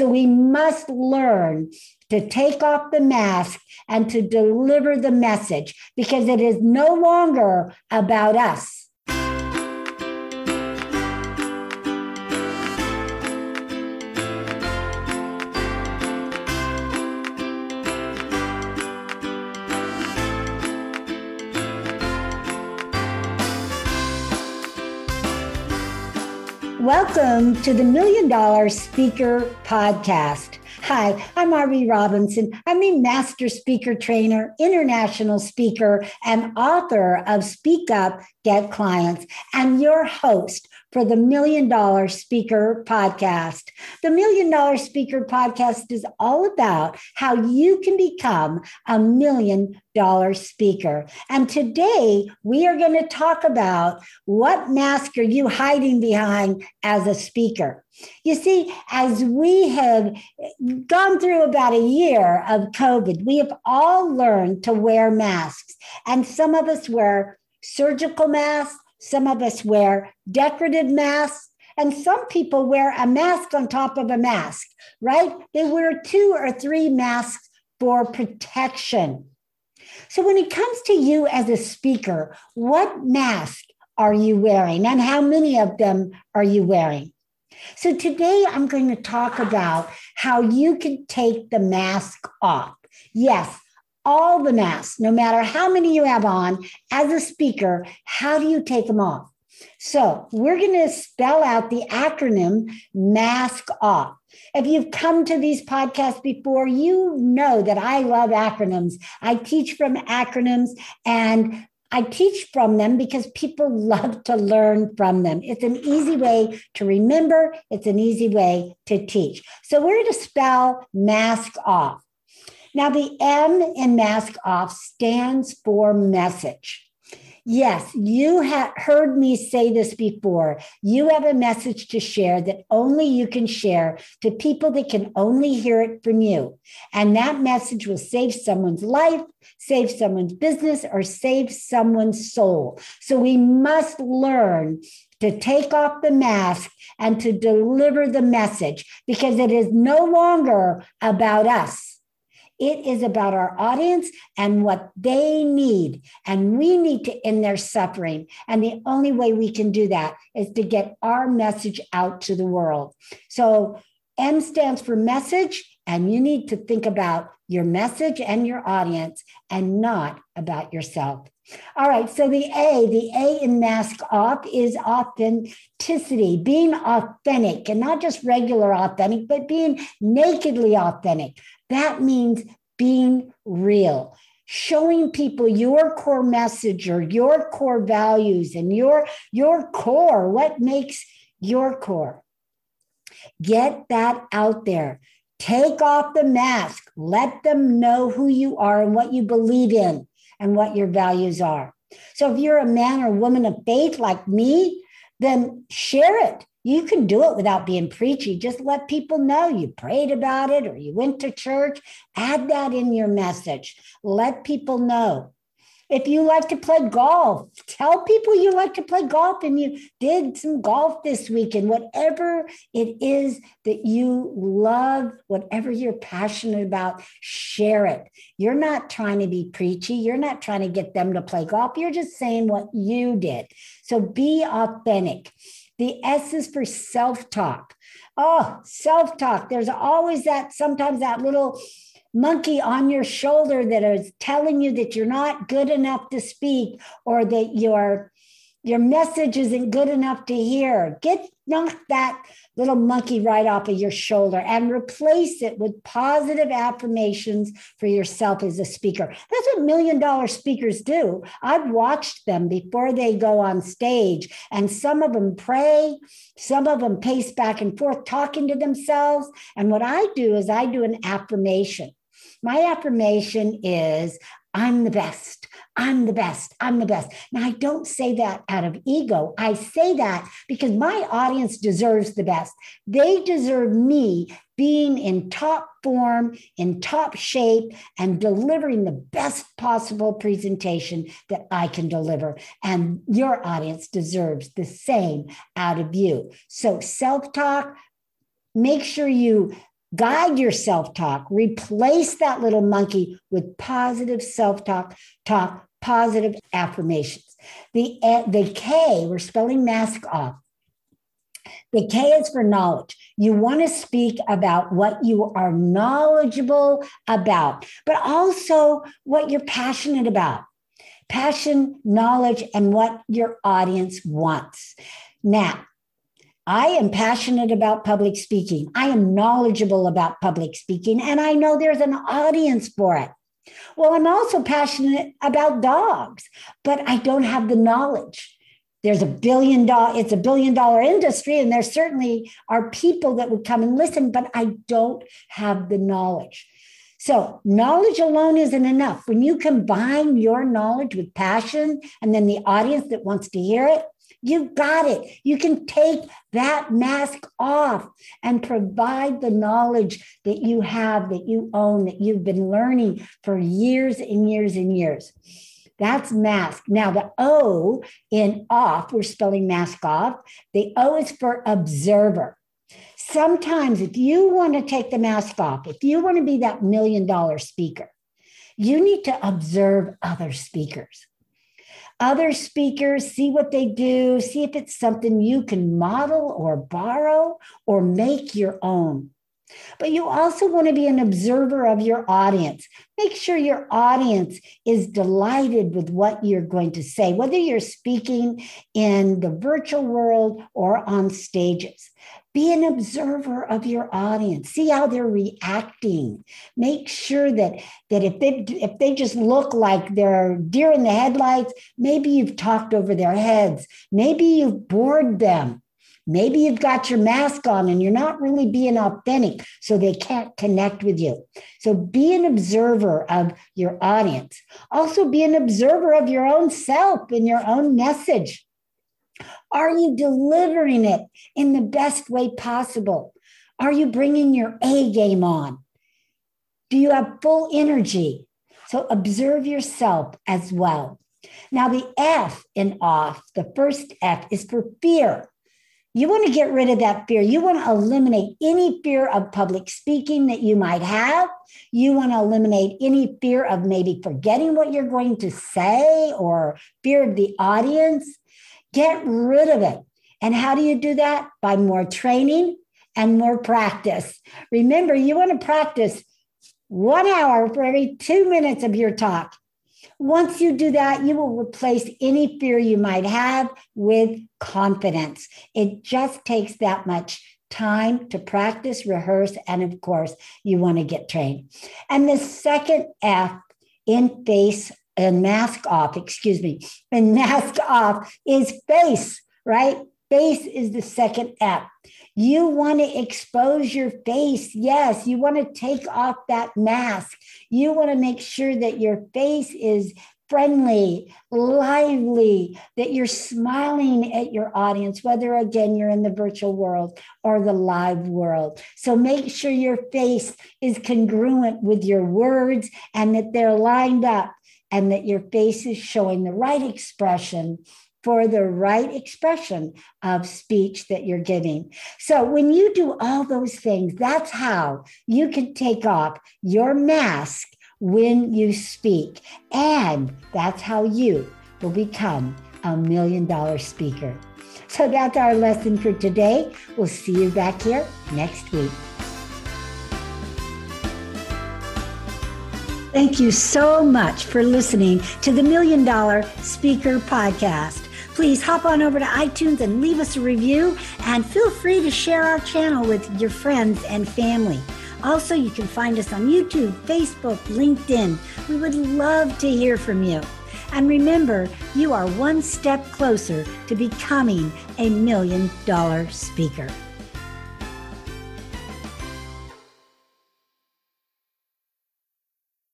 So we must learn to take off the mask and to deliver the message because it is no longer about us. Welcome to the Million Dollar Speaker Podcast. Hi, I'm Arvee Robinson. I'm a master speaker trainer, international speaker, and author of Speak Up, Get Clients, and your host for the Million Dollar Speaker Podcast. The Million Dollar Speaker Podcast is all about how you can become a million dollar speaker. And today we are going to talk about what mask are you hiding behind as a speaker? You see, as we have gone through about a year of COVID, we have all learned to wear masks. And some of us wear surgical masks, some of us wear decorative masks, and some people wear a mask on top of a mask, right? They wear two or three masks for protection. So, when it comes to you as a speaker, what mask are you wearing and how many of them are you wearing? So, today I'm going to talk about how you can take the mask off. Yes, all the masks, no matter how many you have on as a speaker, how do you take them off? So we're going to spell out the acronym MASK OFF. If you've come to these podcasts before, you know that I love acronyms. I teach from acronyms and I teach from them because people love to learn from them. It's an easy way to remember, it's an easy way to teach. So we're going to spell mask off. Now, the M in mask off stands for message. Yes, you have heard me say this before. You have a message to share that only you can share to people that can only hear it from you. And that message will save someone's life, save someone's business, or save someone's soul. So we must learn to take off the mask and to deliver the message because it is no longer about us. It is about our audience and what they need. And we need to end their suffering. And the only way we can do that is to get our message out to the world. So M stands for message. And you need to think about your message and your audience and not about yourself. All right, so the A, the A in mask off is authenticity, being authentic and not just regular authentic, but being nakedly authentic. That means being real, showing people your core message or your core values and your, your core, what makes your core. Get that out there. Take off the mask. Let them know who you are and what you believe in and what your values are. So if you're a man or woman of faith like me, then share it. You can do it without being preachy. Just let people know you prayed about it or you went to church. Add that in your message. Let people know. If you like to play golf, tell people you like to play golf and you did some golf this weekend. Whatever it is that you love, whatever you're passionate about, share it. You're not trying to be preachy. You're not trying to get them to play golf. You're just saying what you did. So be authentic. The S is for self talk. Oh, self talk. There's always that, sometimes that little monkey on your shoulder that is telling you that you're not good enough to speak or that you're your message isn't good enough to hear. Get knock that little monkey right off of your shoulder and replace it with positive affirmations for yourself as a speaker. That's what million dollar speakers do. I've watched them before they go on stage, and some of them pray, some of them pace back and forth talking to themselves. And what I do is I do an affirmation. My affirmation is I'm the best. I'm the best. I'm the best. Now, I don't say that out of ego. I say that because my audience deserves the best. They deserve me being in top form, in top shape, and delivering the best possible presentation that I can deliver. And your audience deserves the same out of you. So, self talk, make sure you Guide your self talk. Replace that little monkey with positive self talk, talk, positive affirmations. The, eh, the K, we're spelling mask off. The K is for knowledge. You want to speak about what you are knowledgeable about, but also what you're passionate about. Passion, knowledge, and what your audience wants. Now, I am passionate about public speaking. I am knowledgeable about public speaking, and I know there's an audience for it. Well, I'm also passionate about dogs, but I don't have the knowledge. There's a billion dollar, it's a billion dollar industry, and there certainly are people that would come and listen, but I don't have the knowledge. So, knowledge alone isn't enough. When you combine your knowledge with passion and then the audience that wants to hear it, You've got it. You can take that mask off and provide the knowledge that you have, that you own, that you've been learning for years and years and years. That's mask. Now, the O in off, we're spelling mask off. The O is for observer. Sometimes, if you want to take the mask off, if you want to be that million dollar speaker, you need to observe other speakers other speakers, see what they do, see if it's something you can model or borrow or make your own. But you also want to be an observer of your audience. Make sure your audience is delighted with what you're going to say, whether you're speaking in the virtual world or on stages. Be an observer of your audience. See how they're reacting. Make sure that, that if they if they just look like they're deer in the headlights, maybe you've talked over their heads. Maybe you've bored them. Maybe you've got your mask on and you're not really being authentic, so they can't connect with you. So be an observer of your audience. Also, be an observer of your own self and your own message. Are you delivering it in the best way possible? Are you bringing your A game on? Do you have full energy? So observe yourself as well. Now, the F in off, the first F is for fear. You want to get rid of that fear. You want to eliminate any fear of public speaking that you might have. You want to eliminate any fear of maybe forgetting what you're going to say or fear of the audience. Get rid of it. And how do you do that? By more training and more practice. Remember, you want to practice one hour for every two minutes of your talk. Once you do that, you will replace any fear you might have with confidence. It just takes that much time to practice, rehearse, and of course, you want to get trained. And the second F in face and mask off, excuse me, and mask off is face, right? Face is the second F. You want to expose your face. Yes, you want to take off that mask. You want to make sure that your face is friendly, lively, that you're smiling at your audience, whether again you're in the virtual world or the live world. So make sure your face is congruent with your words and that they're lined up and that your face is showing the right expression for the right expression of speech that you're giving. So when you do all those things, that's how you can take off your mask when you speak. And that's how you will become a million dollar speaker. So that's our lesson for today. We'll see you back here next week. Thank you so much for listening to the Million Dollar Speaker Podcast. Please hop on over to iTunes and leave us a review, and feel free to share our channel with your friends and family. Also, you can find us on YouTube, Facebook, LinkedIn. We would love to hear from you. And remember, you are one step closer to becoming a million dollar speaker.